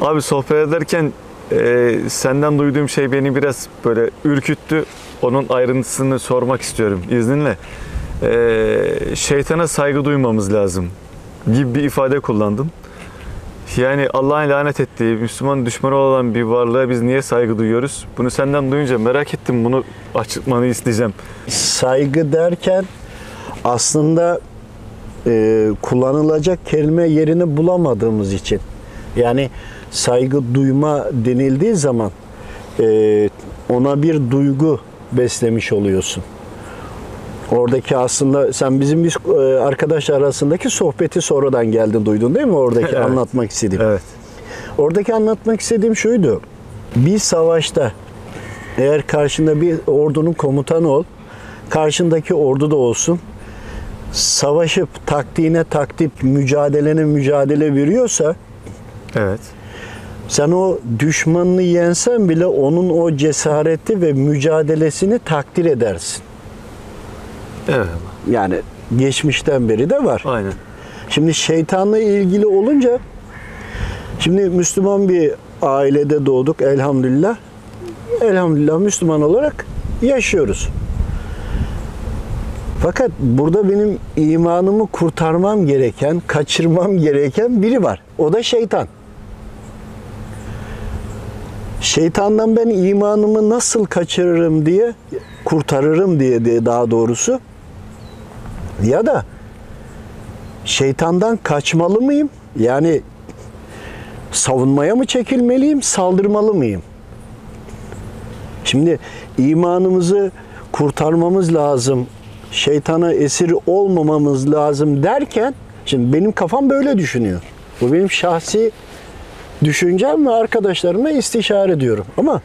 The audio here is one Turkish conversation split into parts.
Abi sohbet ederken e, senden duyduğum şey beni biraz böyle ürküttü. Onun ayrıntısını sormak istiyorum izninle. E, şeytana saygı duymamız lazım gibi bir ifade kullandım. Yani Allah'ın lanet ettiği, Müslüman düşmanı olan bir varlığa biz niye saygı duyuyoruz? Bunu senden duyunca merak ettim. Bunu açıkmanı isteyeceğim. Saygı derken aslında e, kullanılacak kelime yerini bulamadığımız için. Yani saygı duyma denildiği zaman e, ona bir duygu beslemiş oluyorsun. Oradaki aslında sen bizim biz e, arkadaşlar arasındaki sohbeti sonradan geldin duydun değil mi? Oradaki Evet. anlatmak istediğim. Evet. Oradaki anlatmak istediğim şuydu. Bir savaşta eğer karşında bir ordunun komutanı ol, karşındaki ordu da olsun, savaşıp taktiğine taktik, mücadelene mücadele veriyorsa Evet. Sen o düşmanını yensen bile onun o cesareti ve mücadelesini takdir edersin. Evet. Yani geçmişten beri de var. Aynen. Şimdi şeytanla ilgili olunca şimdi Müslüman bir ailede doğduk elhamdülillah. Elhamdülillah Müslüman olarak yaşıyoruz. Fakat burada benim imanımı kurtarmam gereken, kaçırmam gereken biri var. O da şeytan. Şeytandan ben imanımı nasıl kaçırırım diye, kurtarırım diye, diye daha doğrusu ya da şeytandan kaçmalı mıyım? Yani savunmaya mı çekilmeliyim, saldırmalı mıyım? Şimdi imanımızı kurtarmamız lazım, şeytana esir olmamamız lazım derken, şimdi benim kafam böyle düşünüyor. Bu benim şahsi düşüncem ve arkadaşlarıma istişare ediyorum. Ama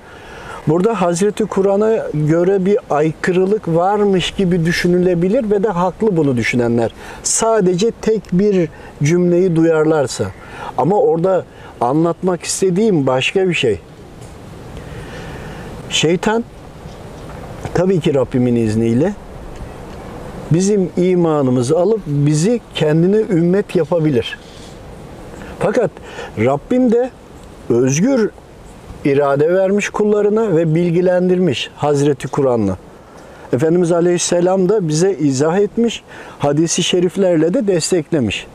burada Hazreti Kur'an'a göre bir aykırılık varmış gibi düşünülebilir ve de haklı bunu düşünenler. Sadece tek bir cümleyi duyarlarsa. Ama orada anlatmak istediğim başka bir şey. Şeytan tabii ki Rabbimin izniyle bizim imanımızı alıp bizi kendine ümmet yapabilir. Fakat Rabbim de özgür irade vermiş kullarına ve bilgilendirmiş Hazreti Kur'an'la. Efendimiz Aleyhisselam da bize izah etmiş, hadisi şeriflerle de desteklemiş.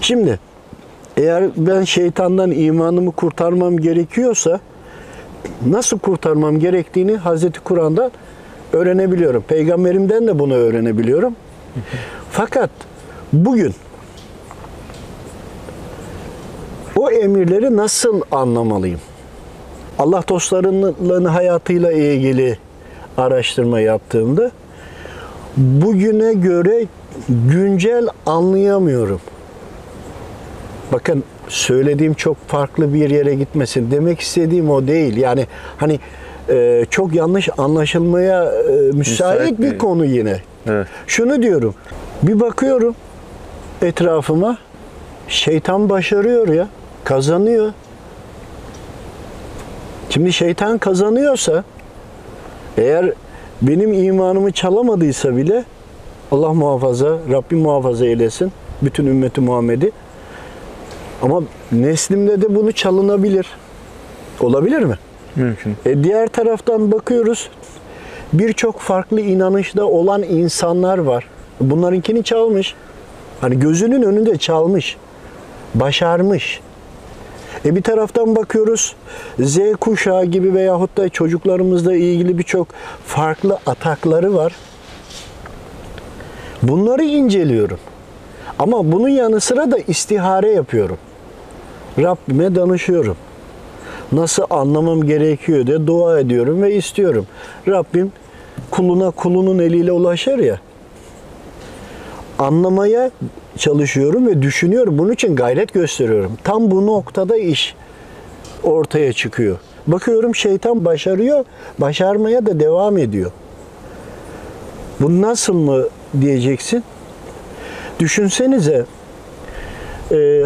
Şimdi eğer ben şeytandan imanımı kurtarmam gerekiyorsa nasıl kurtarmam gerektiğini Hazreti Kur'an'dan öğrenebiliyorum. Peygamberimden de bunu öğrenebiliyorum. Fakat bugün o emirleri nasıl anlamalıyım? Allah dostlarının hayatıyla ilgili araştırma yaptığımda bugüne göre güncel anlayamıyorum. Bakın söylediğim çok farklı bir yere gitmesin. Demek istediğim o değil. Yani hani e, çok yanlış anlaşılmaya e, müsait, Müsait bir bir- konu yine. Evet. Şunu diyorum. Bir bakıyorum etrafıma şeytan başarıyor ya. Kazanıyor. Şimdi şeytan kazanıyorsa eğer benim imanımı çalamadıysa bile Allah muhafaza, Rabbim muhafaza eylesin bütün ümmeti Muhammed'i. Ama neslimde de bunu çalınabilir. Olabilir mi? Mümkün. E diğer taraftan bakıyoruz. Birçok farklı inanışta olan insanlar var. Bunlarınkini çalmış. Hani gözünün önünde çalmış. Başarmış. E bir taraftan bakıyoruz Z kuşağı gibi veyahut da çocuklarımızla ilgili birçok farklı atakları var. Bunları inceliyorum. Ama bunun yanı sıra da istihare yapıyorum. Rabbime danışıyorum nasıl anlamam gerekiyor diye dua ediyorum ve istiyorum. Rabbim kuluna kulunun eliyle ulaşır ya. Anlamaya çalışıyorum ve düşünüyorum. Bunun için gayret gösteriyorum. Tam bu noktada iş ortaya çıkıyor. Bakıyorum şeytan başarıyor, başarmaya da devam ediyor. Bu nasıl mı diyeceksin? Düşünsenize e,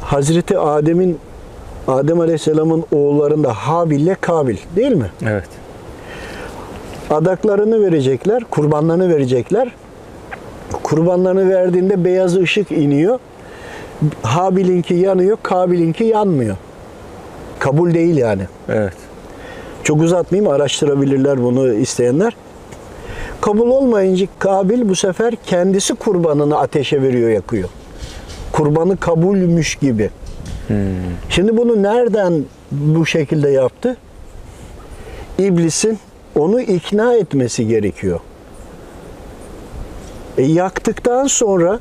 Hazreti Adem'in Adem Aleyhisselam'ın oğullarında Habil ile Kabil değil mi? Evet. Adaklarını verecekler, kurbanlarını verecekler. Kurbanlarını verdiğinde beyaz ışık iniyor. Habil'inki yanıyor, Kabil'inki yanmıyor. Kabul değil yani. Evet. Çok uzatmayayım araştırabilirler bunu isteyenler. Kabul olmayınca Kabil bu sefer kendisi kurbanını ateşe veriyor yakıyor. Kurbanı kabulmüş gibi. Şimdi bunu nereden bu şekilde yaptı? İblisin onu ikna etmesi gerekiyor. E, yaktıktan sonra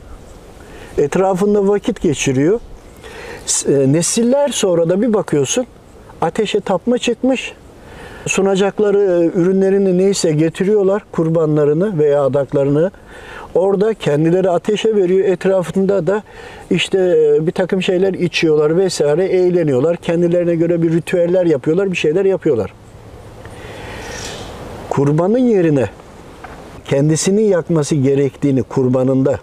etrafında vakit geçiriyor. E, Nesiller sonra da bir bakıyorsun ateşe tapma çıkmış. Sunacakları e, ürünlerini neyse getiriyorlar kurbanlarını veya adaklarını. Orada kendileri ateşe veriyor. Etrafında da işte e, bir takım şeyler içiyorlar vesaire eğleniyorlar. Kendilerine göre bir ritüeller yapıyorlar, bir şeyler yapıyorlar. Kurbanın yerine kendisini yakması gerektiğini kurbanında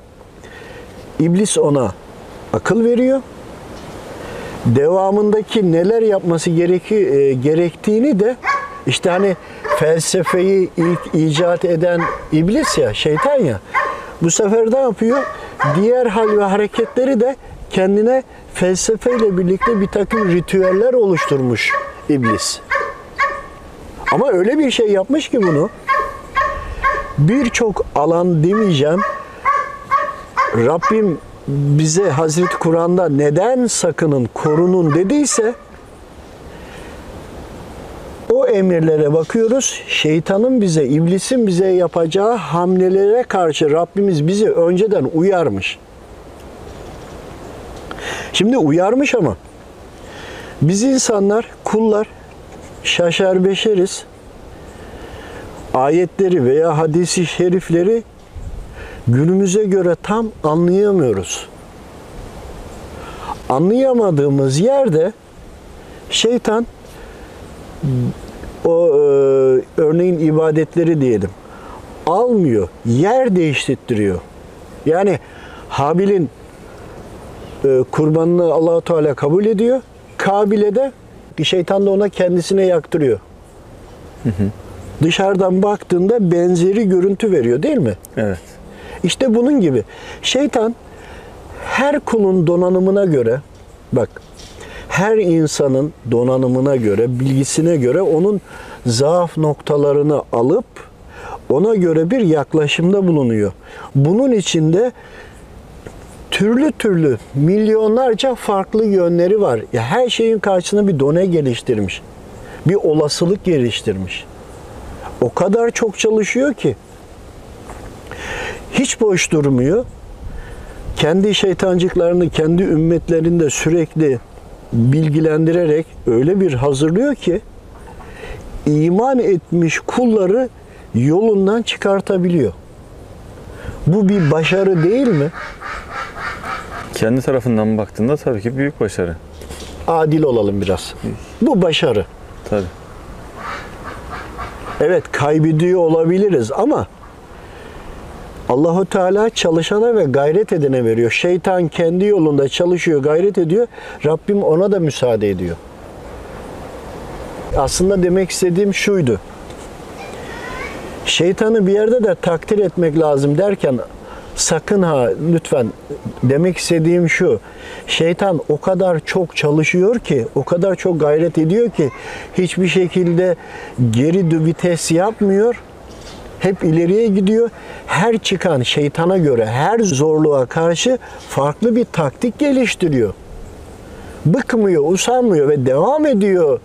İblis ona akıl veriyor. Devamındaki neler yapması gereki, e, gerektiğini de işte hani felsefeyi ilk icat eden iblis ya, şeytan ya. Bu sefer ne yapıyor? Diğer hal ve hareketleri de kendine felsefeyle birlikte bir takım ritüeller oluşturmuş iblis. Ama öyle bir şey yapmış ki bunu birçok alan demeyeceğim. Rabbim bize Hazreti Kur'an'da neden sakının, korunun dediyse o emirlere bakıyoruz. Şeytanın bize, iblisin bize yapacağı hamlelere karşı Rabbimiz bizi önceden uyarmış. Şimdi uyarmış ama biz insanlar, kullar şaşar beşeriz. Ayetleri veya hadisi şerifleri günümüze göre tam anlayamıyoruz. Anlayamadığımız yerde şeytan o e, örneğin ibadetleri diyelim almıyor, yer değiştirtiyor. Yani Habil'in e, kurbanını Allahu Teala kabul ediyor. Kabil'e de şeytan da ona kendisine yaktırıyor. Dışarıdan baktığında benzeri görüntü veriyor değil mi? Evet. İşte bunun gibi. Şeytan her kulun donanımına göre bak her insanın donanımına göre, bilgisine göre onun zaaf noktalarını alıp ona göre bir yaklaşımda bulunuyor. Bunun içinde türlü türlü milyonlarca farklı yönleri var. Ya her şeyin karşısına bir done geliştirmiş. Bir olasılık geliştirmiş. O kadar çok çalışıyor ki hiç boş durmuyor. Kendi şeytancıklarını kendi ümmetlerinde sürekli bilgilendirerek öyle bir hazırlıyor ki iman etmiş kulları yolundan çıkartabiliyor. Bu bir başarı değil mi? Kendi tarafından baktığında tabii ki büyük başarı. Adil olalım biraz. Bu başarı. Tabii. Evet kaybediyor olabiliriz ama Allahu Teala çalışana ve gayret edene veriyor. Şeytan kendi yolunda çalışıyor, gayret ediyor. Rabbim ona da müsaade ediyor. Aslında demek istediğim şuydu. Şeytanı bir yerde de takdir etmek lazım derken sakın ha lütfen demek istediğim şu. Şeytan o kadar çok çalışıyor ki, o kadar çok gayret ediyor ki hiçbir şekilde geri vites yapmıyor. Hep ileriye gidiyor. Her çıkan şeytana göre her zorluğa karşı farklı bir taktik geliştiriyor. Bıkmıyor, usanmıyor ve devam ediyor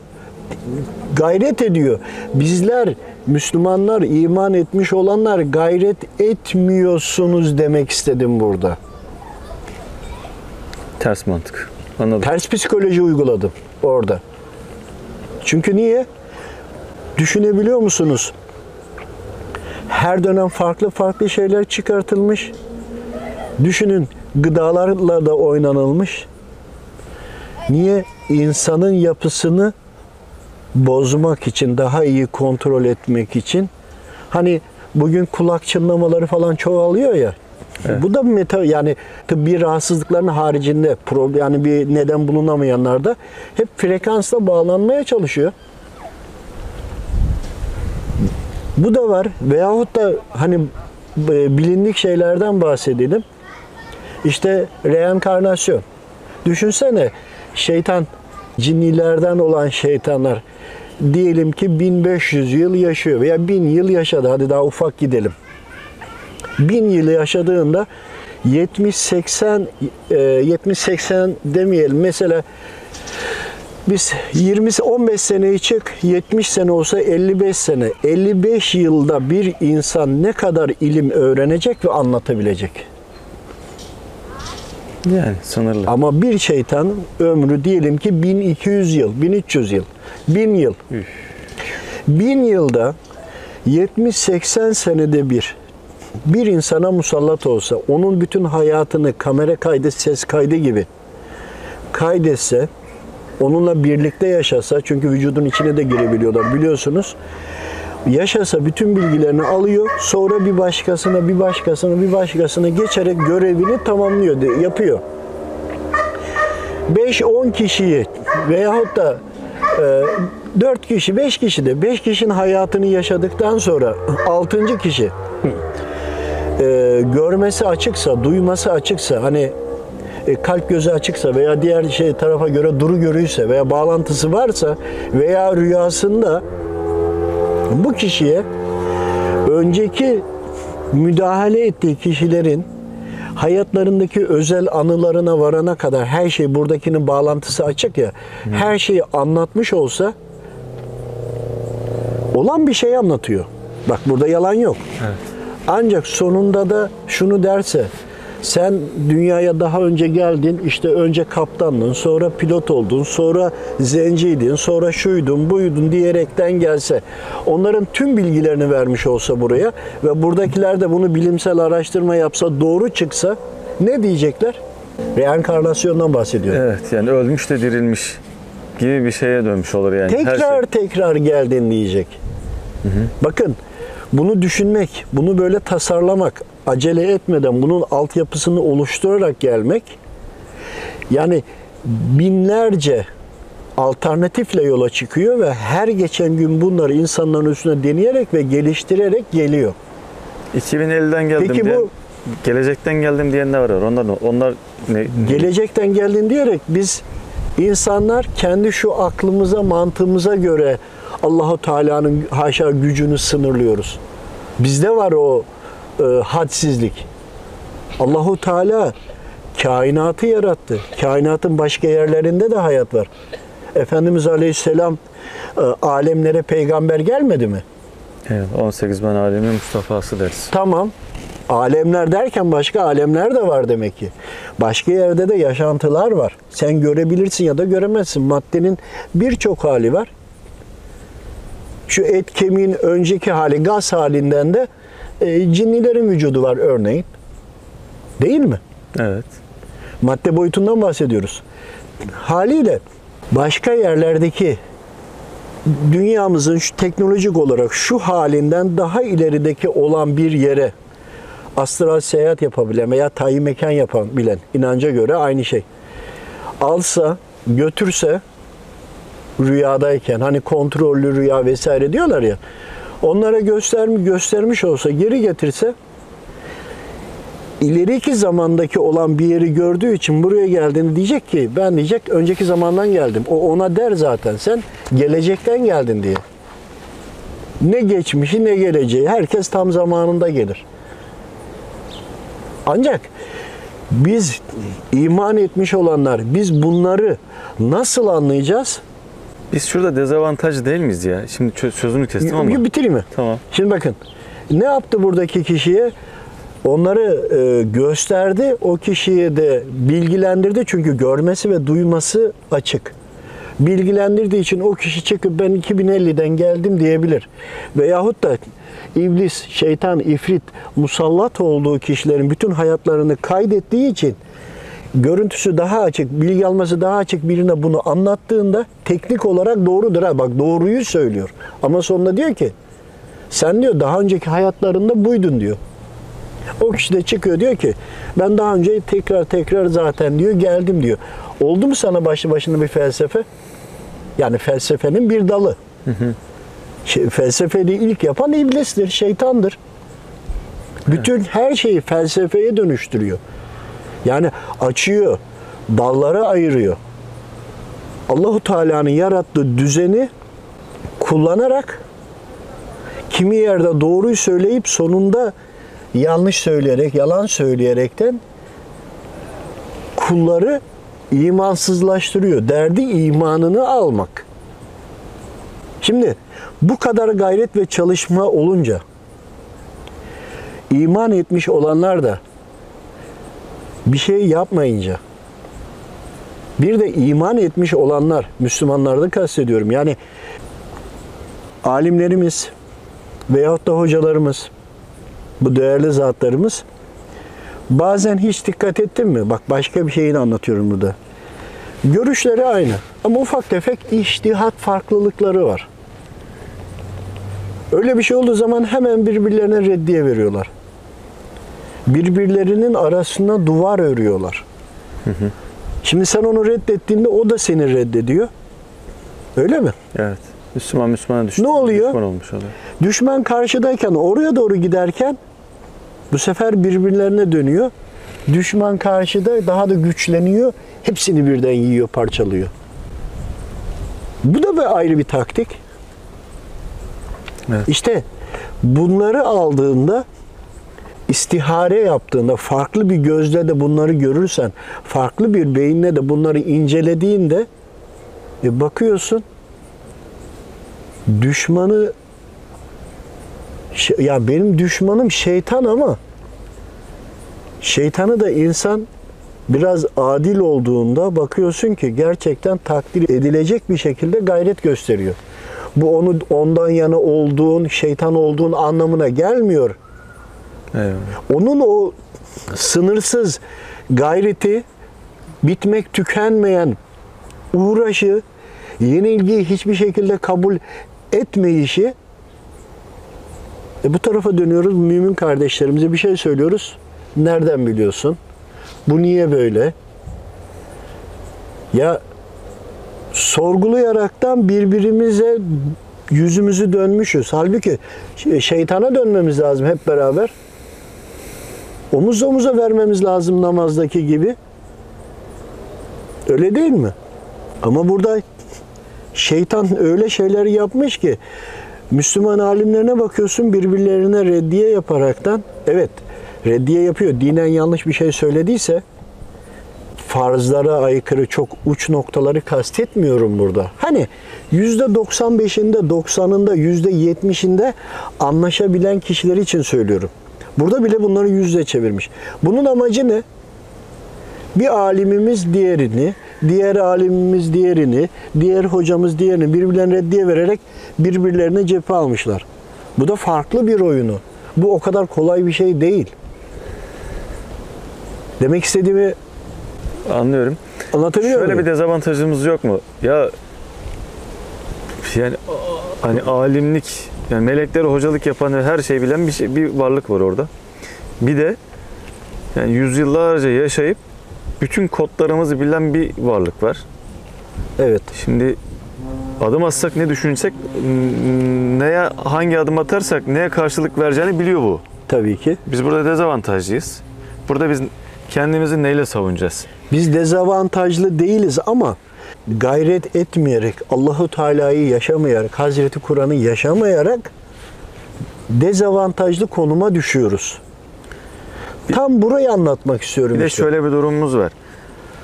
gayret ediyor. Bizler Müslümanlar, iman etmiş olanlar gayret etmiyorsunuz demek istedim burada. Ters mantık. Anladım. Ters psikoloji uyguladım orada. Çünkü niye? Düşünebiliyor musunuz? Her dönem farklı farklı şeyler çıkartılmış. Düşünün gıdalarla da oynanılmış. Niye? İnsanın yapısını bozmak için, daha iyi kontrol etmek için. Hani bugün kulak çınlamaları falan çoğalıyor ya. Bu da meta yani tıbbi rahatsızlıkların haricinde problem yani bir neden bulunamayanlarda hep frekansla bağlanmaya çalışıyor. Bu da var. Veyahut da hani e, bilindik şeylerden bahsedelim. İşte reenkarnasyon. Düşünsene şeytan cinnilerden olan şeytanlar diyelim ki 1500 yıl yaşıyor veya 1000 yıl yaşadı. Hadi daha ufak gidelim. 1000 yıl yaşadığında 70-80 e, 70-80 demeyelim. Mesela biz 20 15 seneyi çık 70 sene olsa 55 sene 55 yılda bir insan ne kadar ilim öğrenecek ve anlatabilecek. Yani sınırlı. Ama bir şeytanın ömrü diyelim ki 1200 yıl, 1300 yıl, 1000 yıl. 1000 yılda 70-80 senede bir bir insana musallat olsa, onun bütün hayatını kamera kaydı, ses kaydı gibi kaydetse, onunla birlikte yaşasa, çünkü vücudun içine de girebiliyorlar biliyorsunuz. Yaşasa bütün bilgilerini alıyor, sonra bir başkasına, bir başkasına, bir başkasına geçerek görevini tamamlıyor, yapıyor. 5-10 kişiyi veyahut da 4 kişi, 5 kişi de 5 kişinin hayatını yaşadıktan sonra 6. kişi e, görmesi açıksa, duyması açıksa, hani e, kalp gözü açıksa veya diğer şey tarafa göre duru görüyse veya bağlantısı varsa veya rüyasında bu kişiye önceki müdahale ettiği kişilerin hayatlarındaki özel anılarına varana kadar her şey buradakinin bağlantısı açık ya. Her şeyi anlatmış olsa olan bir şey anlatıyor. Bak burada yalan yok. Ancak sonunda da şunu derse sen dünyaya daha önce geldin işte önce kaptandın sonra pilot oldun sonra zenciydin sonra şuydun buydun diyerekten gelse onların tüm bilgilerini vermiş olsa buraya ve buradakiler de bunu bilimsel araştırma yapsa doğru çıksa ne diyecekler? Reenkarnasyondan bahsediyor. Evet yani ölmüş de dirilmiş gibi bir şeye dönmüş olur yani. Her Tekrar şey. tekrar geldin diyecek. Bakın bunu düşünmek, bunu böyle tasarlamak, acele etmeden bunun altyapısını oluşturarak gelmek yani binlerce alternatifle yola çıkıyor ve her geçen gün bunları insanların üstüne deneyerek ve geliştirerek geliyor. 2050'den geldim Peki diyen, bu- gelecekten geldim diyenler var. Onlar onlar ne? Gelecekten geldin diyerek biz insanlar kendi şu aklımıza, mantığımıza göre Allahu Teala'nın haşa gücünü sınırlıyoruz. Bizde var o e, hadsizlik. Allahu Teala kainatı yarattı. Kainatın başka yerlerinde de hayat var. Efendimiz Aleyhisselam e, alemlere peygamber gelmedi mi? Evet, 18 ben alemin Mustafa'sı deriz. Tamam. Alemler derken başka alemler de var demek ki. Başka yerde de yaşantılar var. Sen görebilirsin ya da göremezsin. Maddenin birçok hali var. Şu et kemiğin önceki hali gaz halinden de e, cinnilerin vücudu var örneğin. Değil mi? Evet. Madde boyutundan bahsediyoruz. Haliyle başka yerlerdeki dünyamızın şu teknolojik olarak şu halinden daha ilerideki olan bir yere astral seyahat yapabilen veya tayin mekan yapabilen inanca göre aynı şey. Alsa, götürse rüyadayken hani kontrollü rüya vesaire diyorlar ya. Onlara göstermiş göstermiş olsa geri getirse ileriki zamandaki olan bir yeri gördüğü için buraya geldiğini diyecek ki ben diyecek önceki zamandan geldim. O ona der zaten sen gelecekten geldin diye. Ne geçmişi ne geleceği herkes tam zamanında gelir. Ancak biz iman etmiş olanlar biz bunları nasıl anlayacağız? Biz şurada dezavantaj değil miyiz ya? Şimdi sözünü kestim ama. Bitireyim mi? Tamam. Şimdi bakın ne yaptı buradaki kişiye? Onları e, gösterdi, o kişiye de bilgilendirdi çünkü görmesi ve duyması açık. Bilgilendirdiği için o kişi çıkıp ben 2050'den geldim diyebilir. Veyahut da iblis, şeytan, ifrit musallat olduğu kişilerin bütün hayatlarını kaydettiği için görüntüsü daha açık, bilgi alması daha açık birine bunu anlattığında teknik olarak doğrudur. Ha, bak doğruyu söylüyor. Ama sonunda diyor ki sen diyor daha önceki hayatlarında buydun diyor. O kişi de çıkıyor diyor ki ben daha önce tekrar tekrar zaten diyor geldim diyor. Oldu mu sana başlı başına bir felsefe? Yani felsefenin bir dalı. Şey, felsefeyi ilk yapan iblistir, şeytandır. Bütün her şeyi felsefeye dönüştürüyor. Yani açıyor, dallara ayırıyor. Allahu Teala'nın yarattığı düzeni kullanarak kimi yerde doğruyu söyleyip sonunda yanlış söyleyerek, yalan söyleyerekten kulları imansızlaştırıyor. Derdi imanını almak. Şimdi bu kadar gayret ve çalışma olunca iman etmiş olanlar da bir şey yapmayınca bir de iman etmiş olanlar Müslümanlarda kastediyorum. Yani alimlerimiz veyahut da hocalarımız bu değerli zatlarımız bazen hiç dikkat ettin mi? Bak başka bir şeyini anlatıyorum burada. Görüşleri aynı ama ufak tefek iştihat farklılıkları var. Öyle bir şey olduğu zaman hemen birbirlerine reddiye veriyorlar. Birbirlerinin arasına duvar örüyorlar. Şimdi sen onu reddettiğinde o da seni reddediyor. Öyle mi? Evet. Müslüman Müslümana düştü. Ne oluyor? Düşman olmuş oluyor. Düşman karşıdayken oraya doğru giderken bu sefer birbirlerine dönüyor. Düşman karşıda daha da güçleniyor. Hepsini birden yiyor, parçalıyor. Bu da bir ayrı bir taktik. Evet. İşte bunları aldığında istihare yaptığında farklı bir gözle de bunları görürsen, farklı bir beyinle de bunları incelediğinde e bakıyorsun düşmanı Şey- ya benim düşmanım şeytan ama şeytanı da insan biraz adil olduğunda bakıyorsun ki gerçekten takdir edilecek bir şekilde gayret gösteriyor. Bu onu ondan yana olduğun, şeytan olduğun anlamına gelmiyor. Eyvallah. Onun o sınırsız gayreti, bitmek tükenmeyen uğraşı, yenilgiyi hiçbir şekilde kabul etmeyişi e bu tarafa dönüyoruz. Mümin kardeşlerimize bir şey söylüyoruz. Nereden biliyorsun? Bu niye böyle? Ya sorgulayaraktan birbirimize yüzümüzü dönmüşüz. Halbuki şey- şeytana dönmemiz lazım hep beraber. Omuz omuza vermemiz lazım namazdaki gibi. Öyle değil mi? Ama burada şeytan öyle şeyler yapmış ki Müslüman alimlerine bakıyorsun birbirlerine reddiye yaparaktan evet reddiye yapıyor. Dinen yanlış bir şey söylediyse farzlara aykırı çok uç noktaları kastetmiyorum burada. Hani %95'inde, 90'ında, %70'inde anlaşabilen kişiler için söylüyorum. Burada bile bunları yüzle çevirmiş. Bunun amacı ne? Bir alimimiz diğerini, diğer alimimiz diğerini, diğer hocamız diğerini birbirlerine reddiye vererek birbirlerine cephe almışlar. Bu da farklı bir oyunu. Bu o kadar kolay bir şey değil. Demek istediğimi Anlıyorum. anlatabiliyor Şöyle muyum? bir dezavantajımız yok mu? Ya yani hani alimlik yani melekleri hocalık yapan ve her şeyi bilen bir şey, bir varlık var orada. Bir de yani yüzyıllarca yaşayıp bütün kodlarımızı bilen bir varlık var. Evet. Şimdi adım atsak ne düşünsek neye hangi adım atarsak neye karşılık vereceğini biliyor bu. Tabii ki. Biz burada dezavantajlıyız. Burada biz kendimizi neyle savunacağız? Biz dezavantajlı değiliz ama gayret etmeyerek, Allahu Teala'yı yaşamayarak, Hazreti Kur'an'ı yaşamayarak dezavantajlı konuma düşüyoruz. Tam burayı anlatmak istiyorum Bir de işte. şöyle bir durumumuz var.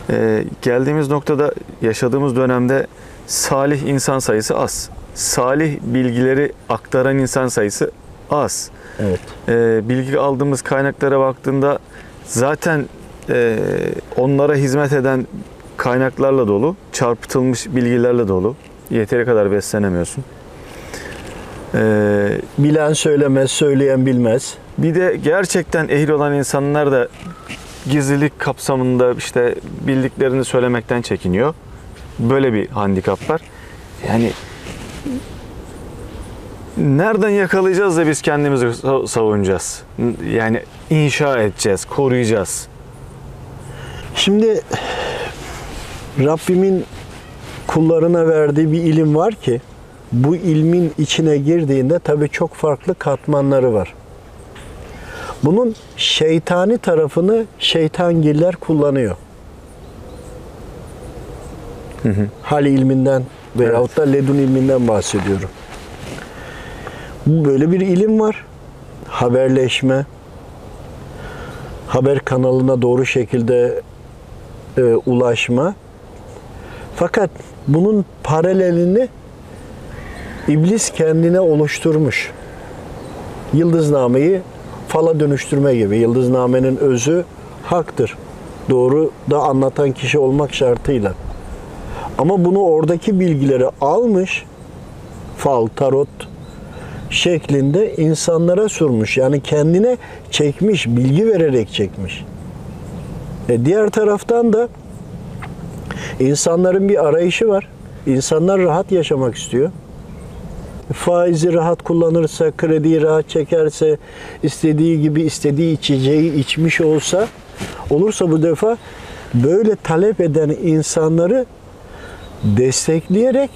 Ee, geldiğimiz noktada yaşadığımız dönemde salih insan sayısı az. Salih bilgileri aktaran insan sayısı az. Evet. Ee, bilgi aldığımız kaynaklara baktığında zaten e, onlara hizmet eden kaynaklarla dolu, çarpıtılmış bilgilerle dolu. Yeteri kadar beslenemiyorsun. Ee, Bilen söylemez, söyleyen bilmez. bir de gerçekten ehil olan insanlar da gizlilik kapsamında işte bildiklerini söylemekten çekiniyor. Böyle bir handikap var. Yani nereden yakalayacağız da biz kendimizi sa- savunacağız? Yani inşa edeceğiz, koruyacağız. Şimdi Rabbimin kullarına verdiği bir ilim var ki bu ilmin içine girdiğinde tabii çok farklı katmanları var. Bunun şeytani tarafını şeytangiller kullanıyor. Hal ilminden veyahut da ledun ilminden bahsediyorum. Bu böyle bir ilim var. Haberleşme, haber kanalına doğru şekilde e, ulaşma. Fakat bunun paralelini iblis kendine oluşturmuş. Yıldıznameyi fala dönüştürme gibi. Yıldıznamenin özü haktır. Doğru da anlatan kişi olmak şartıyla. Ama bunu oradaki bilgileri almış, fal, tarot şeklinde insanlara sunmuş. Yani kendine çekmiş, bilgi vererek çekmiş. E diğer taraftan da insanların bir arayışı var. İnsanlar rahat yaşamak istiyor. Faizi rahat kullanırsa, krediyi rahat çekerse, istediği gibi istediği içeceği içmiş olsa, olursa bu defa böyle talep eden insanları destekleyerek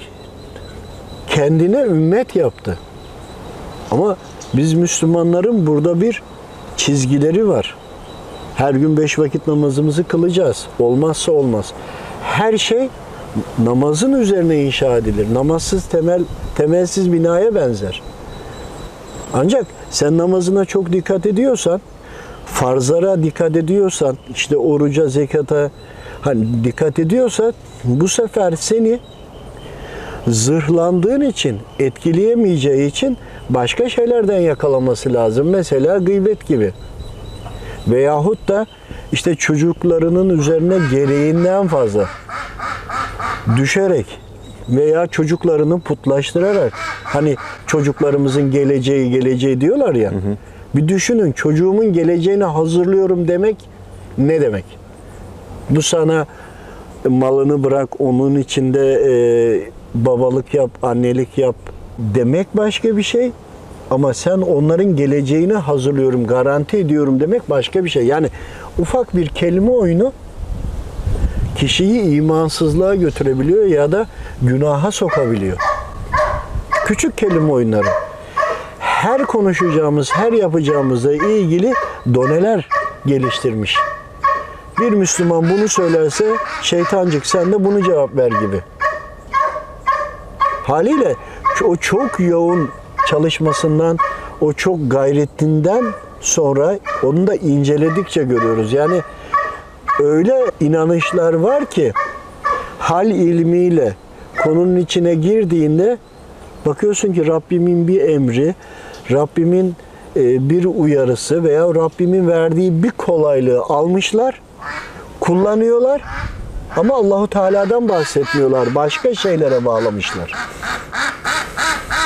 kendine ümmet yaptı. Ama biz Müslümanların burada bir çizgileri var. Her gün beş vakit namazımızı kılacağız. Olmazsa olmaz. Her şey namazın üzerine inşa edilir. Namazsız temel, temelsiz binaya benzer. Ancak sen namazına çok dikkat ediyorsan, farzlara dikkat ediyorsan, işte oruca, zekata hani dikkat ediyorsan bu sefer seni zırhlandığın için, etkileyemeyeceği için başka şeylerden yakalaması lazım. Mesela gıybet gibi. Veyahut da işte çocuklarının üzerine gereğinden fazla düşerek veya çocuklarını putlaştırarak hani çocuklarımızın geleceği geleceği diyorlar ya. Bir düşünün çocuğumun geleceğini hazırlıyorum demek ne demek? Bu sana malını bırak onun içinde e, babalık yap, annelik yap demek başka bir şey. Ama sen onların geleceğini hazırlıyorum, garanti ediyorum demek başka bir şey. Yani ufak bir kelime oyunu kişiyi imansızlığa götürebiliyor ya da günaha sokabiliyor. Küçük kelime oyunları. Her konuşacağımız, her yapacağımızla ilgili doneler geliştirmiş. Bir Müslüman bunu söylerse şeytancık sen de bunu cevap ver gibi. Haliyle o çok yoğun çalışmasından, o çok gayretinden sonra onu da inceledikçe görüyoruz. Yani öyle inanışlar var ki hal ilmiyle konunun içine girdiğinde bakıyorsun ki Rabbimin bir emri, Rabbimin e, bir uyarısı veya Rabbimin verdiği bir kolaylığı almışlar, kullanıyorlar ama Allahu Teala'dan bahsetmiyorlar. Başka şeylere bağlamışlar.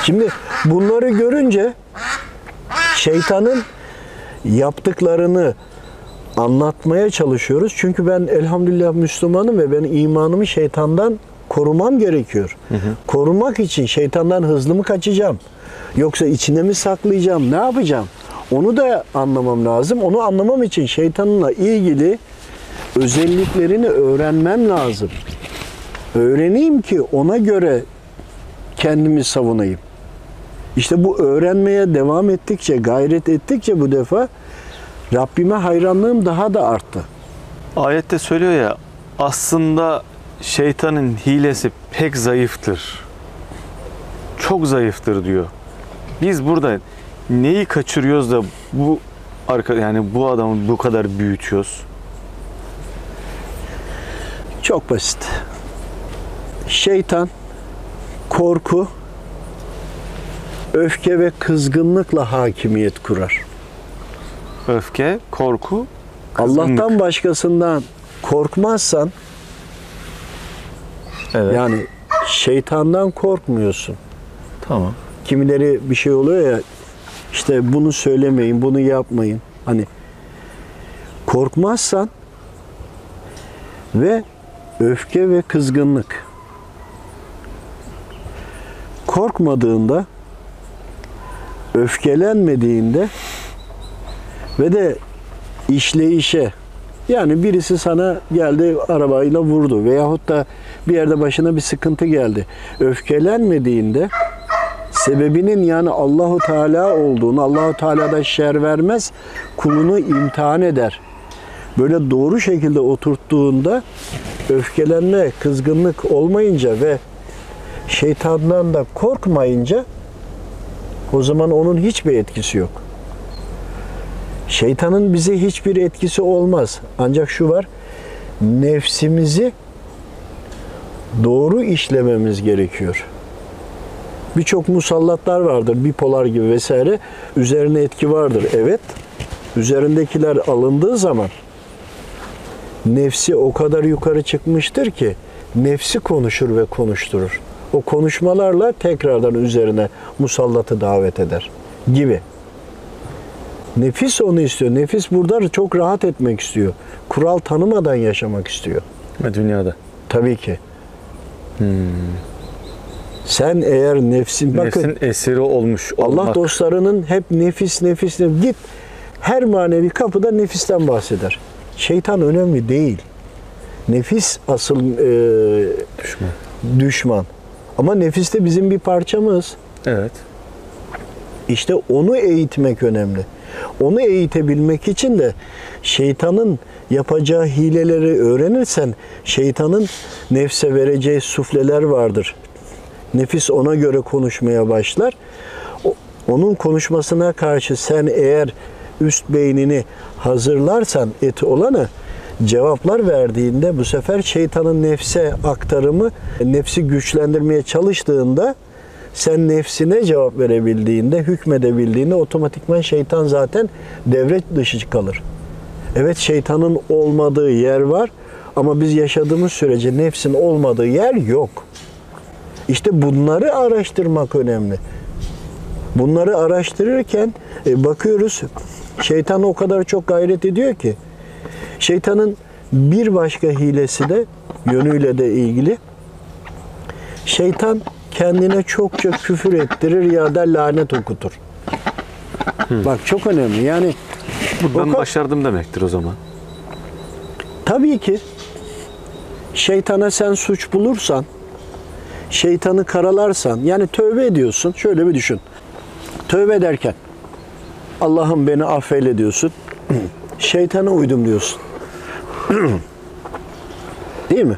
Şimdi bunları görünce şeytanın yaptıklarını anlatmaya çalışıyoruz. Çünkü ben elhamdülillah Müslümanım ve ben imanımı şeytandan korumam gerekiyor. Korumak için şeytandan hızlı mı kaçacağım? Yoksa içine mi saklayacağım? Ne yapacağım? Onu da anlamam lazım. Onu anlamam için şeytanla ilgili özelliklerini öğrenmem lazım. Öğreneyim ki ona göre kendimi savunayım. İşte bu öğrenmeye devam ettikçe, gayret ettikçe bu defa Rabbime hayranlığım daha da arttı. Ayette söylüyor ya aslında şeytanın hilesi pek zayıftır. Çok zayıftır diyor. Biz burada neyi kaçırıyoruz da bu arka yani bu adamı bu kadar büyütüyoruz? Çok basit. Şeytan korku, öfke ve kızgınlıkla hakimiyet kurar. Öfke, korku, kızgınlık. Allah'tan başkasından korkmazsan evet. yani şeytandan korkmuyorsun. tamam. Kimileri bir şey oluyor ya işte bunu söylemeyin, bunu yapmayın. Hani korkmazsan ve öfke ve kızgınlık korkmadığında öfkelenmediğinde ve de işleyişe yani birisi sana geldi arabayla vurdu veyahut da bir yerde başına bir sıkıntı geldi. Öfkelenmediğinde sebebinin yani Allahu Teala olduğunu, Allahu Teala da şer vermez, kulunu imtihan eder. böyle doğru şekilde oturttuğunda öfkelenme, kızgınlık olmayınca ve şeytandan da korkmayınca o zaman onun hiçbir etkisi yok. Şeytanın bize hiçbir etkisi olmaz. Ancak şu var, nefsimizi doğru işlememiz gerekiyor. Birçok musallatlar vardır, bipolar gibi vesaire. Üzerine etki vardır. Evet, üzerindekiler alındığı zaman nefsi o kadar yukarı çıkmıştır ki nefsi konuşur ve konuşturur. O konuşmalarla tekrardan üzerine musallatı davet eder gibi. Nefis onu istiyor. Nefis burada çok rahat etmek istiyor. Kural tanımadan yaşamak istiyor. Ve dünyada. Tabii ki. Sen eğer nefsin bakın Nefsin esiri olmuş olmak. Allah dostlarının hep nefis nefis nefis git her manevi kapıda nefisten bahseder. Şeytan önemli değil. Nefis asıl e, Düşman. düşman. Ama nefis de bizim bir parçamız. Evet. İşte onu eğitmek önemli. Onu eğitebilmek için de şeytanın yapacağı hileleri öğrenirsen şeytanın nefse vereceği sufleler vardır. Nefis ona göre konuşmaya başlar. Onun konuşmasına karşı sen eğer üst beynini hazırlarsan et olanı cevaplar verdiğinde bu sefer şeytanın nefse aktarımı nefsi güçlendirmeye çalıştığında sen nefsine cevap verebildiğinde, hükmedebildiğinde otomatikman şeytan zaten devre dışı kalır. Evet şeytanın olmadığı yer var ama biz yaşadığımız sürece nefsin olmadığı yer yok. İşte bunları araştırmak önemli. Bunları araştırırken e, bakıyoruz şeytan o kadar çok gayret ediyor ki şeytanın bir başka hilesi de yönüyle de ilgili şeytan kendine çokça küfür ettirir ya da lanet okutur. Bak çok önemli. Yani Ben o ka- başardım demektir o zaman. Tabii ki şeytana sen suç bulursan, şeytanı karalarsan, yani tövbe ediyorsun. Şöyle bir düşün. Tövbe ederken Allah'ım beni affeyle diyorsun. Şeytana uydum diyorsun. Değil mi?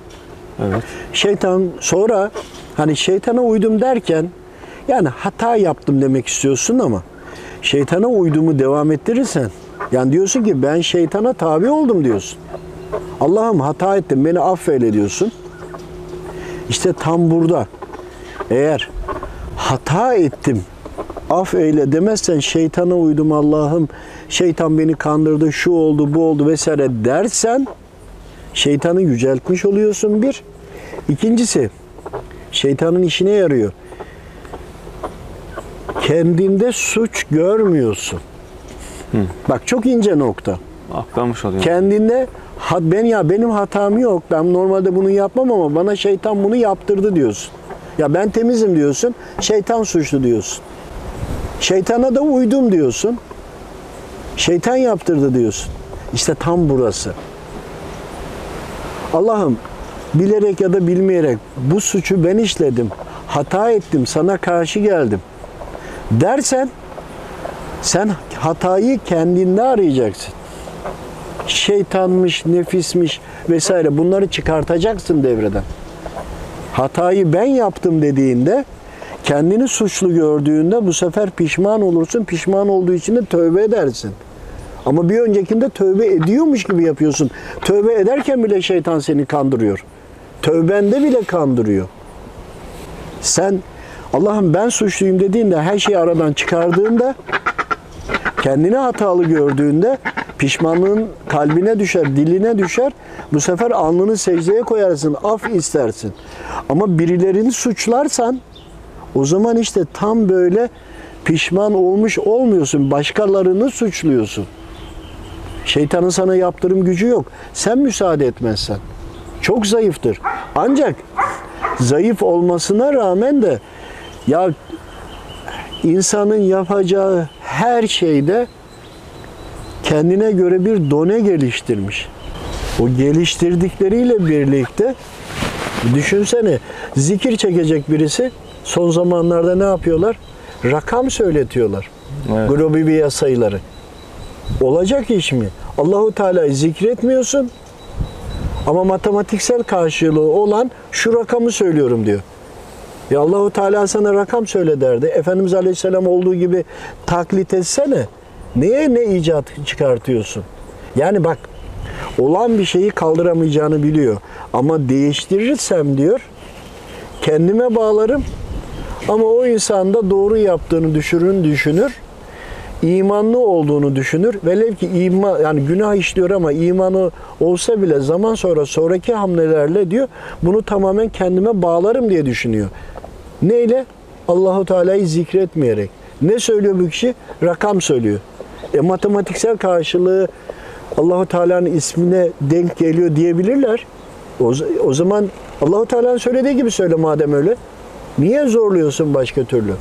Evet. Şeytan sonra hani şeytana uydum derken yani hata yaptım demek istiyorsun ama şeytana uydumu devam ettirirsen yani diyorsun ki ben şeytana tabi oldum diyorsun. Allah'ım hata ettim beni affeyle diyorsun. İşte tam burada eğer hata ettim af eyle demezsen şeytana uydum Allah'ım şeytan beni kandırdı şu oldu bu oldu vesaire dersen şeytanı yüceltmiş oluyorsun bir. İkincisi şeytanın işine yarıyor. Kendinde suç görmüyorsun. Bak çok ince nokta. Aklanmış oluyor. Kendinde ha, ben ya benim hatam yok. Ben normalde bunu yapmam ama bana şeytan bunu yaptırdı diyorsun. Ya ben temizim diyorsun. Şeytan suçlu diyorsun. Şeytana da uydum diyorsun. Şeytan yaptırdı diyorsun. İşte tam burası. Allah'ım bilerek ya da bilmeyerek bu suçu ben işledim. Hata ettim, sana karşı geldim. Dersen sen hatayı kendinde arayacaksın. Şeytanmış, nefismiş vesaire bunları çıkartacaksın devreden. Hatayı ben yaptım dediğinde kendini suçlu gördüğünde bu sefer pişman olursun. Pişman olduğu için de tövbe edersin. Ama bir öncekinde tövbe ediyormuş gibi yapıyorsun. Tövbe ederken bile şeytan seni kandırıyor. Tövbende bile kandırıyor. Sen Allah'ım ben suçluyum dediğinde her şeyi aradan çıkardığında kendini hatalı gördüğünde pişmanlığın kalbine düşer, diline düşer. Bu sefer alnını secdeye koyarsın, af istersin. Ama birilerini suçlarsan o zaman işte tam böyle pişman olmuş olmuyorsun. Başkalarını suçluyorsun. Şeytanın sana yaptırım gücü yok. Sen müsaade etmezsen. Çok zayıftır. Ancak zayıf olmasına rağmen de ya insanın yapacağı her şeyde kendine göre bir done geliştirmiş. O geliştirdikleriyle birlikte düşünsene zikir çekecek birisi son zamanlarda ne yapıyorlar? Rakam söyletiyorlar. Evet. Globibiya sayıları. Olacak iş mi? Allahu Teala'yı zikretmiyorsun ama matematiksel karşılığı olan şu rakamı söylüyorum diyor. Ya Allahu Teala sana rakam söyle derdi. Efendimiz Aleyhisselam olduğu gibi taklit etsene. Neye ne icat çıkartıyorsun? Yani bak olan bir şeyi kaldıramayacağını biliyor. Ama değiştirirsem diyor kendime bağlarım ama o insan da doğru yaptığını düşünür, düşünür. İmanlı olduğunu düşünür. Velev ki iman yani günah işliyor ama imanı olsa bile zaman sonra sonraki hamlelerle diyor bunu tamamen kendime bağlarım diye düşünüyor. Neyle? Allahu Teala'yı zikretmeyerek. Ne söylüyor bu kişi? Rakam söylüyor. E matematiksel karşılığı Allahu Teala'nın ismine denk geliyor diyebilirler. O, o zaman Allahu Teala'nın söylediği gibi söyle madem öyle. Niye zorluyorsun başka türlü?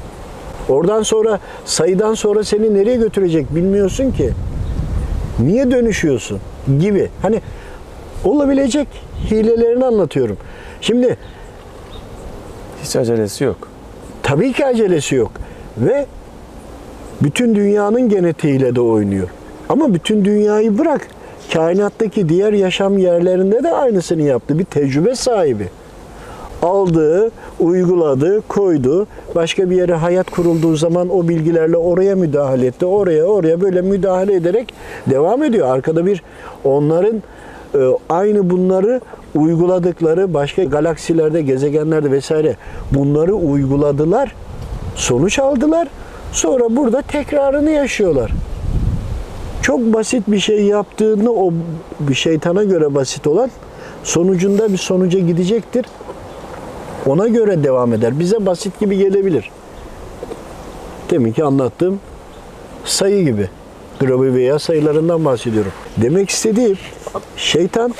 Oradan sonra sayıdan sonra seni nereye götürecek bilmiyorsun ki. Niye dönüşüyorsun gibi. Hani olabilecek hilelerini anlatıyorum. Şimdi Hiç acelesi yok. tabii ki acelesi yok ve bütün dünyanın genetiğiyle de oynuyor. Ama bütün dünyayı bırak. Kainattaki diğer yaşam yerlerinde de aynısını yaptı. Bir tecrübe sahibi. Aldı, uyguladı, koydu. Başka bir yere hayat kurulduğu zaman o bilgilerle oraya müdahale etti. Oraya oraya böyle müdahale ederek devam ediyor. Arkada bir onların e, aynı bunları uyguladıkları başka galaksilerde, gezegenlerde vesaire bunları uyguladılar. Sonuç aldılar. Sonra burada tekrarını yaşıyorlar. Çok basit bir şey yaptığında o bir şeytana göre basit olan sonucunda bir sonuca gidecektir. Ona göre devam eder. Bize basit gibi gelebilir. Demin ki anlattığım sayı gibi. Gravi veya sayılarından bahsediyorum. Demek istediğim şeytan,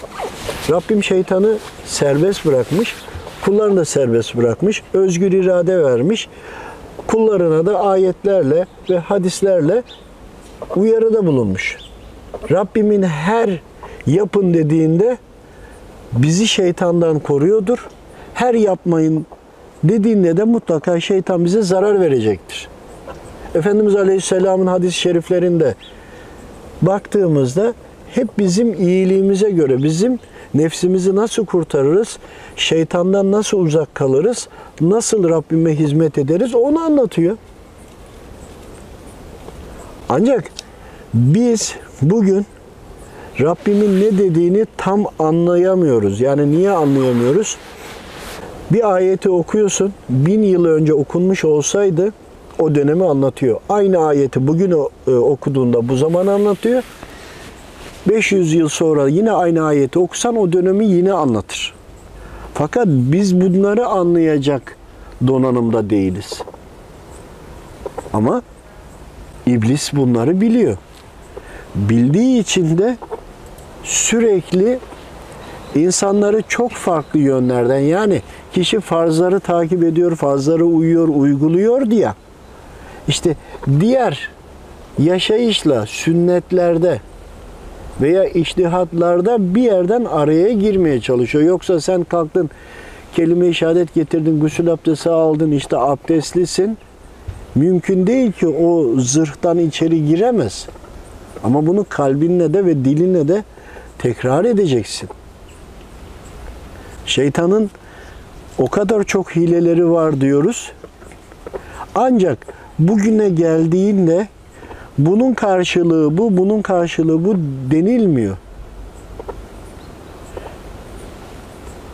Rabbim şeytanı serbest bırakmış. Kullarını da serbest bırakmış. Özgür irade vermiş. Kullarına da ayetlerle ve hadislerle uyarıda bulunmuş. Rabbimin her yapın dediğinde bizi şeytandan koruyordur. Her yapmayın dediğinde de mutlaka şeytan bize zarar verecektir. Efendimiz Aleyhisselam'ın hadis-i şeriflerinde baktığımızda hep bizim iyiliğimize göre bizim nefsimizi nasıl kurtarırız, şeytandan nasıl uzak kalırız, nasıl Rabbime hizmet ederiz onu anlatıyor. Ancak biz bugün Rabbimin ne dediğini tam anlayamıyoruz. Yani niye anlayamıyoruz? Bir ayeti okuyorsun, bin yıl önce okunmuş olsaydı o dönemi anlatıyor. Aynı ayeti bugün e, okuduğunda bu zaman anlatıyor. 500 yıl sonra yine aynı ayeti okusan o dönemi yine anlatır. Fakat biz bunları anlayacak donanımda değiliz. Ama İblis bunları biliyor. Bildiği için de sürekli insanları çok farklı yönlerden yani kişi farzları takip ediyor, farzları uyuyor, uyguluyor diye. İşte diğer yaşayışla sünnetlerde veya iştihatlarda bir yerden araya girmeye çalışıyor. Yoksa sen kalktın kelime-i şehadet getirdin, gusül abdesti aldın, işte abdestlisin. Mümkün değil ki o zırhtan içeri giremez. Ama bunu kalbinle de ve dilinle de tekrar edeceksin. Şeytanın o kadar çok hileleri var diyoruz. Ancak bugüne geldiğinde bunun karşılığı bu, bunun karşılığı bu denilmiyor.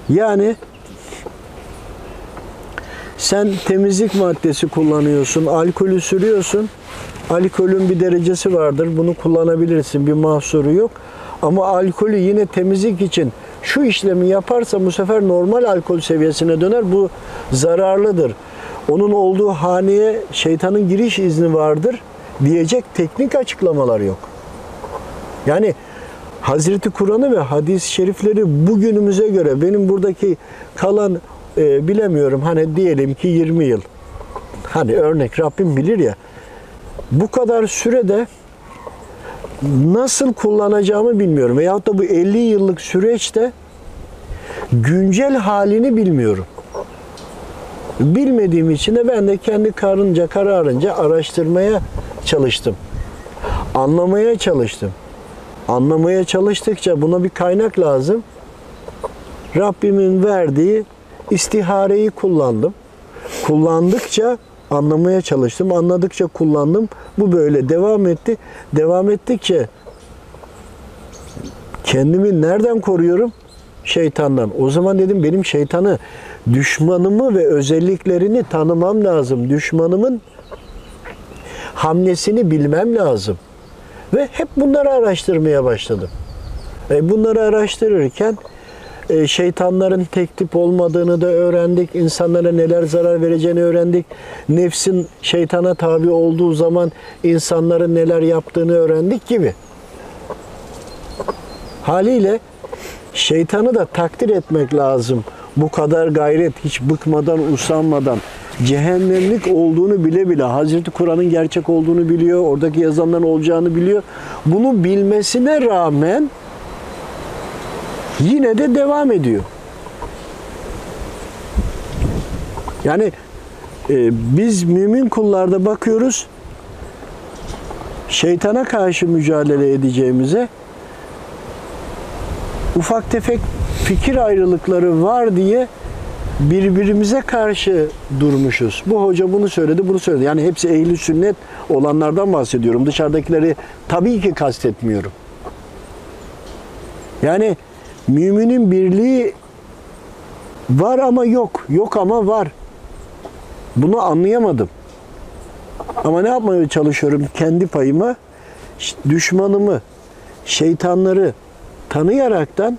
Yani sen temizlik maddesi kullanıyorsun, alkolü sürüyorsun. Alkolün bir derecesi vardır. Bunu kullanabilirsin. Bir mahsuru yok. Ama alkolü yine temizlik için şu işlemi yaparsa bu sefer normal alkol seviyesine döner. Bu zararlıdır. Onun olduğu haneye şeytanın giriş izni vardır diyecek teknik açıklamalar yok. Yani Hazreti Kur'an'ı ve hadis-i şerifleri bugünümüze göre benim buradaki kalan e, bilemiyorum hani diyelim ki 20 yıl. Hani örnek Rabbim bilir ya. Bu kadar sürede nasıl kullanacağımı bilmiyorum. Veyahut da bu 50 yıllık süreçte güncel halini bilmiyorum. Bilmediğim için de ben de kendi karınca kararınca araştırmaya çalıştım. Anlamaya çalıştım. Anlamaya çalıştıkça buna bir kaynak lazım. Rabbimin verdiği istihareyi kullandım. Kullandıkça anlamaya çalıştım. Anladıkça kullandım. Bu böyle devam etti. Devam ettikçe kendimi nereden koruyorum? Şeytandan. O zaman dedim benim şeytanı, düşmanımı ve özelliklerini tanımam lazım. Düşmanımın hamlesini bilmem lazım. Ve hep bunları araştırmaya başladım. E bunları araştırırken e, şeytanların tek tip olmadığını da öğrendik. İnsanlara neler zarar vereceğini öğrendik. Nefsin şeytana tabi olduğu zaman insanların neler yaptığını öğrendik gibi. Haliyle şeytanı da takdir etmek lazım. Bu kadar gayret, hiç bıkmadan, usanmadan, cehennemlik olduğunu bile bile, Hazreti Kur'an'ın gerçek olduğunu biliyor, oradaki yazanların olacağını biliyor. Bunu bilmesine rağmen yine de devam ediyor. Yani e, biz mümin kullarda bakıyoruz, şeytana karşı mücadele edeceğimize ufak tefek fikir ayrılıkları var diye birbirimize karşı durmuşuz. Bu hoca bunu söyledi, bunu söyledi. Yani hepsi ehli sünnet olanlardan bahsediyorum. Dışarıdakileri tabii ki kastetmiyorum. Yani müminin birliği var ama yok. Yok ama var. Bunu anlayamadım. Ama ne yapmaya çalışıyorum kendi payıma? Ş- Düşmanımı, şeytanları tanıyaraktan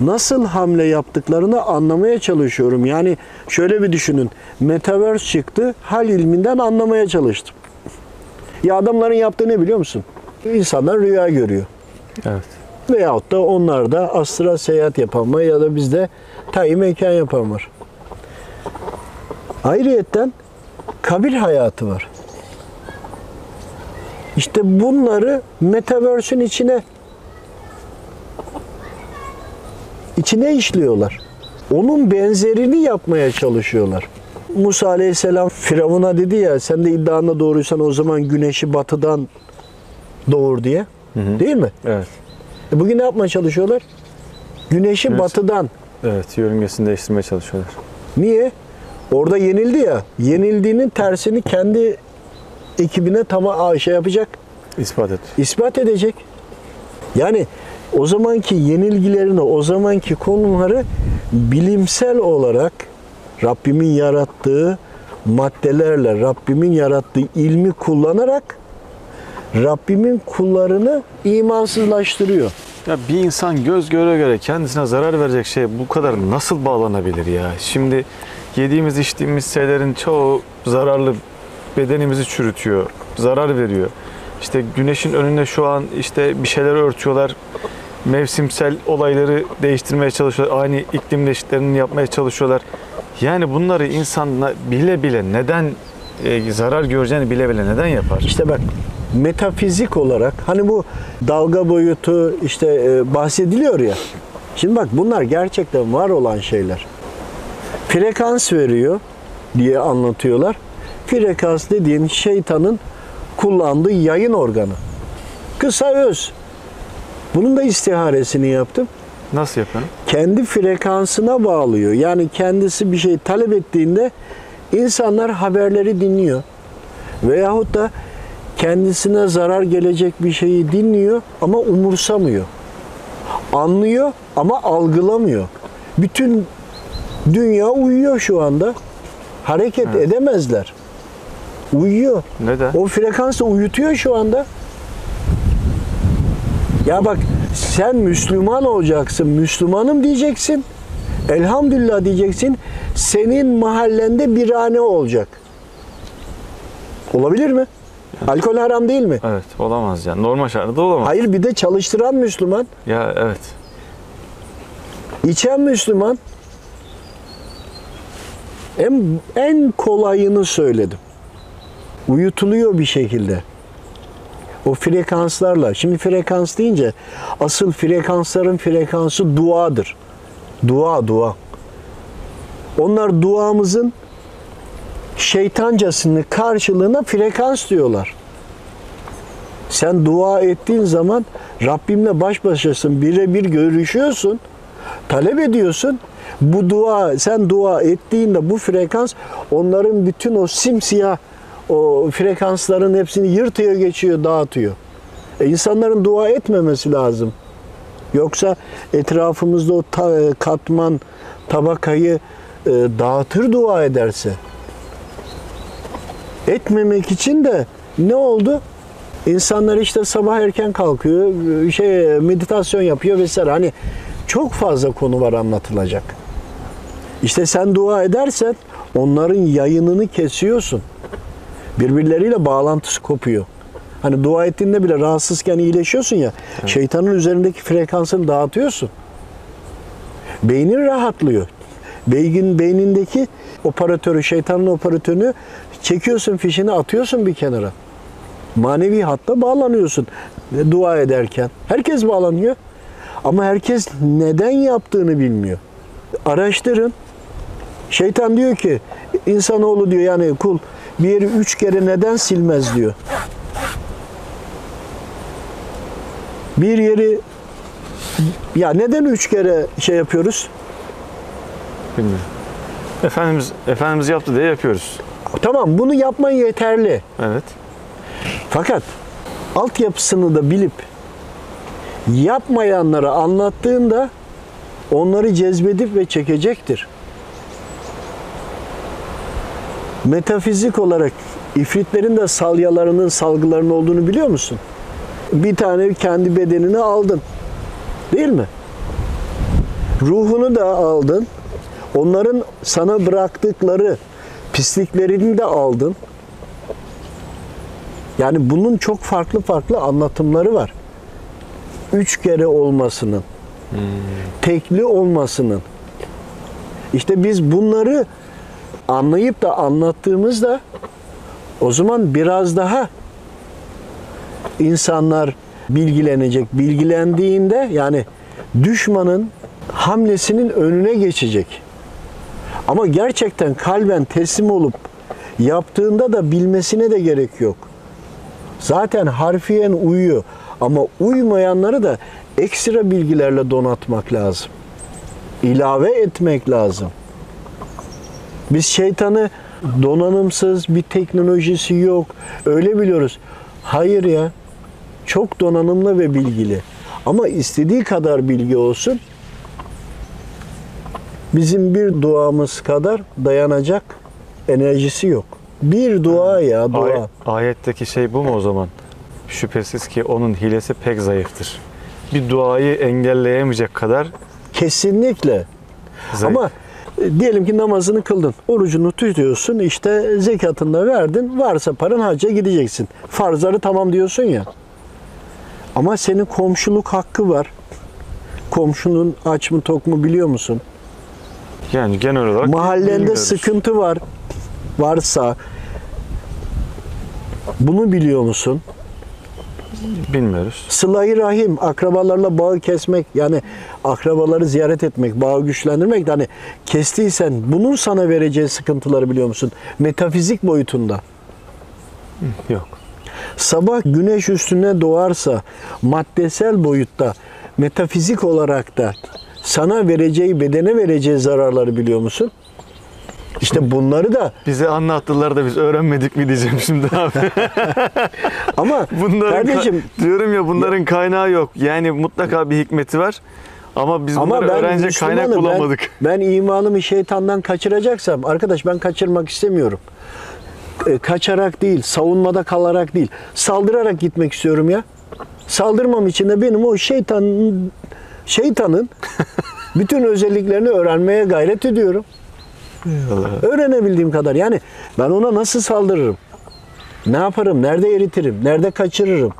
nasıl hamle yaptıklarını anlamaya çalışıyorum. Yani şöyle bir düşünün. Metaverse çıktı. Hal ilminden anlamaya çalıştım. Ya adamların yaptığı ne biliyor musun? İnsanlar rüya görüyor. Evet. Veyahut da onlar da astra seyahat yapan var ya da bizde tayi mekan yapan var. Ayrıyetten kabir hayatı var. İşte bunları Metaverse'ün içine içine işliyorlar. Onun benzerini yapmaya çalışıyorlar. Musa Aleyhisselam Firavun'a dedi ya sen de iddianda doğruysan o zaman güneşi batıdan doğur diye. Değil mi? Evet. E bugün ne yapmaya çalışıyorlar? Güneşi Güneş- batıdan. Evet. Yörüngesini değiştirmeye çalışıyorlar. Niye? Orada yenildi ya. Yenildiğinin tersini kendi ekibine tamam şey yapacak. İspat et. ispat edecek. Yani o zamanki yenilgilerini, o zamanki konuları bilimsel olarak Rabbimin yarattığı maddelerle, Rabbimin yarattığı ilmi kullanarak Rabbimin kullarını imansızlaştırıyor. Ya bir insan göz göre göre kendisine zarar verecek şeye bu kadar nasıl bağlanabilir ya? Şimdi yediğimiz içtiğimiz şeylerin çoğu zararlı bedenimizi çürütüyor, zarar veriyor. İşte güneşin önünde şu an işte bir şeyler örtüyorlar. Mevsimsel olayları değiştirmeye çalışıyorlar. Aynı iklim değişikliklerini yapmaya çalışıyorlar. Yani bunları insan bile bile neden e, zarar göreceğini bile bile neden yapar? İşte bak metafizik olarak hani bu dalga boyutu işte e, bahsediliyor ya. Şimdi bak bunlar gerçekten var olan şeyler. Frekans veriyor diye anlatıyorlar. Frekans dediğin şeytanın kullandığı yayın organı. Kısa öz. Bunun da istiharesini yaptım. Nasıl yapıyorsun? Kendi frekansına bağlıyor. Yani kendisi bir şey talep ettiğinde insanlar haberleri dinliyor. Veyahut da kendisine zarar gelecek bir şeyi dinliyor ama umursamıyor. Anlıyor ama algılamıyor. Bütün dünya uyuyor şu anda. Hareket edemezler. Uyuyor. Neden? O frekans da uyutuyor şu anda. Ya bak sen Müslüman olacaksın. Müslümanım diyeceksin. Elhamdülillah diyeceksin. Senin mahallende birane olacak. Olabilir mi? Alkol haram değil mi? Evet olamaz yani. Normal şartlarda olamaz. Hayır bir de çalıştıran Müslüman, Ya evet. içen Müslüman. En, en kolayını söyledim. Uyutuluyor bir şekilde. O frekanslarla. Şimdi frekans deyince asıl frekansların frekansı duadır. Dua, dua. Onlar duamızın şeytancasını karşılığına frekans diyorlar. Sen dua ettiğin zaman Rabbimle baş başasın, birebir görüşüyorsun, talep ediyorsun. Bu dua, sen dua ettiğinde bu frekans onların bütün o simsiyah o frekansların hepsini yırtıyor, geçiyor, dağıtıyor. E insanların dua etmemesi lazım. Yoksa etrafımızda o ta- katman, tabakayı e, dağıtır dua ederse. Etmemek için de ne oldu? İnsanlar işte sabah erken kalkıyor, şey meditasyon yapıyor vesaire. Hani çok fazla konu var anlatılacak. İşte sen dua edersen onların yayınını kesiyorsun. Birbirleriyle bağlantısı kopuyor. Hani dua ettiğinde bile rahatsızken iyileşiyorsun ya. Şeytanın üzerindeki frekansını dağıtıyorsun. Beynin rahatlıyor. Beynin beynindeki operatörü, şeytanın operatörünü çekiyorsun fişini atıyorsun bir kenara. Manevi hatta bağlanıyorsun dua ederken. Herkes bağlanıyor. Ama herkes neden yaptığını bilmiyor. Araştırın. Şeytan diyor ki insanoğlu diyor yani kul bir yeri üç kere neden silmez diyor. Bir yeri ya neden üç kere şey yapıyoruz? Bilmiyorum. Efendimiz Efendimiz yaptı diye yapıyoruz. Tamam bunu yapman yeterli. Evet. Fakat altyapısını da bilip yapmayanlara anlattığında onları cezbedip ve çekecektir. Metafizik olarak ifritlerin de salyalarının, salgılarının olduğunu biliyor musun? Bir tane kendi bedenini aldın. Değil mi? Ruhunu da aldın. Onların sana bıraktıkları pisliklerini de aldın. Yani bunun çok farklı farklı anlatımları var. Üç kere olmasının, tekli olmasının. İşte biz bunları anlayıp da anlattığımızda o zaman biraz daha insanlar bilgilenecek. Bilgilendiğinde yani düşmanın hamlesinin önüne geçecek. Ama gerçekten kalben teslim olup yaptığında da bilmesine de gerek yok. Zaten harfiyen uyuyor. Ama uymayanları da ekstra bilgilerle donatmak lazım. İlave etmek lazım. Biz şeytanı donanımsız, bir teknolojisi yok. Öyle biliyoruz. Hayır ya. Çok donanımlı ve bilgili. Ama istediği kadar bilgi olsun. Bizim bir duamız kadar dayanacak enerjisi yok. Bir dua ya dua. Ay- ayetteki şey bu mu o zaman? Şüphesiz ki onun hilesi pek zayıftır. Bir duayı engelleyemeyecek kadar Kesinlikle. zayıf. Ama diyelim ki namazını kıldın, orucunu tutuyorsun, işte zekatını da verdin, varsa paran hacca gideceksin. Farzları tamam diyorsun ya. Ama senin komşuluk hakkı var. Komşunun aç mı tok mu biliyor musun? yani genel olarak Mahallende bilmiyoruz. sıkıntı var. Varsa bunu biliyor musun? bilmiyoruz. Sıla-i rahim, akrabalarla bağı kesmek, yani akrabaları ziyaret etmek, bağı güçlendirmek de hani kestiysen bunun sana vereceği sıkıntıları biliyor musun? Metafizik boyutunda. Yok. Sabah güneş üstüne doğarsa maddesel boyutta, metafizik olarak da sana vereceği, bedene vereceği zararları biliyor musun? İşte bunları da Bize anlattılar da biz öğrenmedik mi diyeceğim şimdi abi. ama Bunların ka- kardeşim diyorum ya bunların kaynağı yok. Yani mutlaka bir hikmeti var. Ama biz Ama bunları ben öğrenecek kaynak Müslümanım. Ben- bulamadık. Ben, imanımı şeytandan kaçıracaksam arkadaş ben kaçırmak istemiyorum. E, Kaçarak değil, savunmada kalarak değil, saldırarak gitmek istiyorum ya. Saldırmam için de benim o şeytanın şeytanın bütün özelliklerini öğrenmeye gayret ediyorum. Öğrenebildiğim kadar. Yani ben ona nasıl saldırırım? Ne yaparım? Nerede eritirim? Nerede kaçırırım?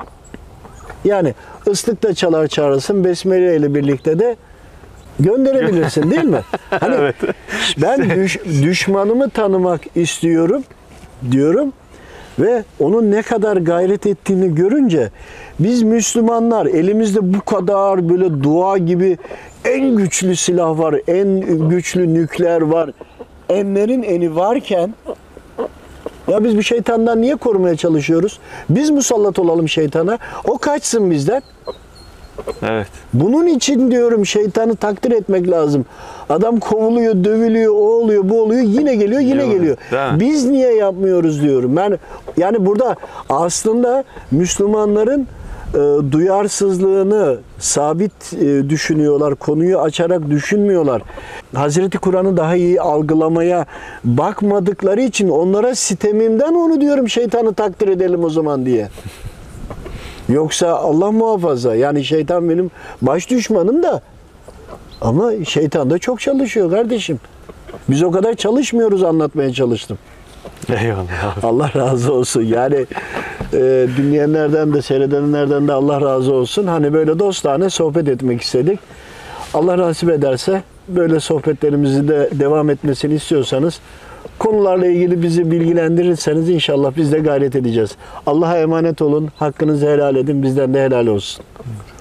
Yani ıslıkta çalar çağırırsın. Besmele ile birlikte de gönderebilirsin değil mi? Hani ben düş- düşmanımı tanımak istiyorum diyorum ve onun ne kadar gayret ettiğini görünce biz Müslümanlar elimizde bu kadar böyle dua gibi en güçlü silah var, en güçlü nükleer var. Enlerin eni varken Ya biz bu şeytandan niye korumaya çalışıyoruz? Biz musallat olalım şeytana. O kaçsın bizden. Evet. Bunun için diyorum şeytanı takdir etmek lazım. Adam kovuluyor, dövülüyor, o oluyor, bu oluyor, yine geliyor, yine mi? geliyor. Biz niye yapmıyoruz diyorum. Ben yani burada aslında Müslümanların e, duyarsızlığını sabit e, düşünüyorlar. Konuyu açarak düşünmüyorlar. Hazreti Kur'an'ı daha iyi algılamaya bakmadıkları için onlara sitemimden onu diyorum şeytanı takdir edelim o zaman diye. Yoksa Allah muhafaza yani şeytan benim baş düşmanım da ama şeytan da çok çalışıyor kardeşim. Biz o kadar çalışmıyoruz anlatmaya çalıştım. Eyvallah. Allah razı olsun. Yani e, dinleyenlerden de seyredenlerden de Allah razı olsun. Hani böyle dostane sohbet etmek istedik. Allah nasip ederse böyle sohbetlerimizi de devam etmesini istiyorsanız konularla ilgili bizi bilgilendirirseniz inşallah biz de gayret edeceğiz. Allah'a emanet olun. Hakkınızı helal edin. Bizden de helal olsun. Thank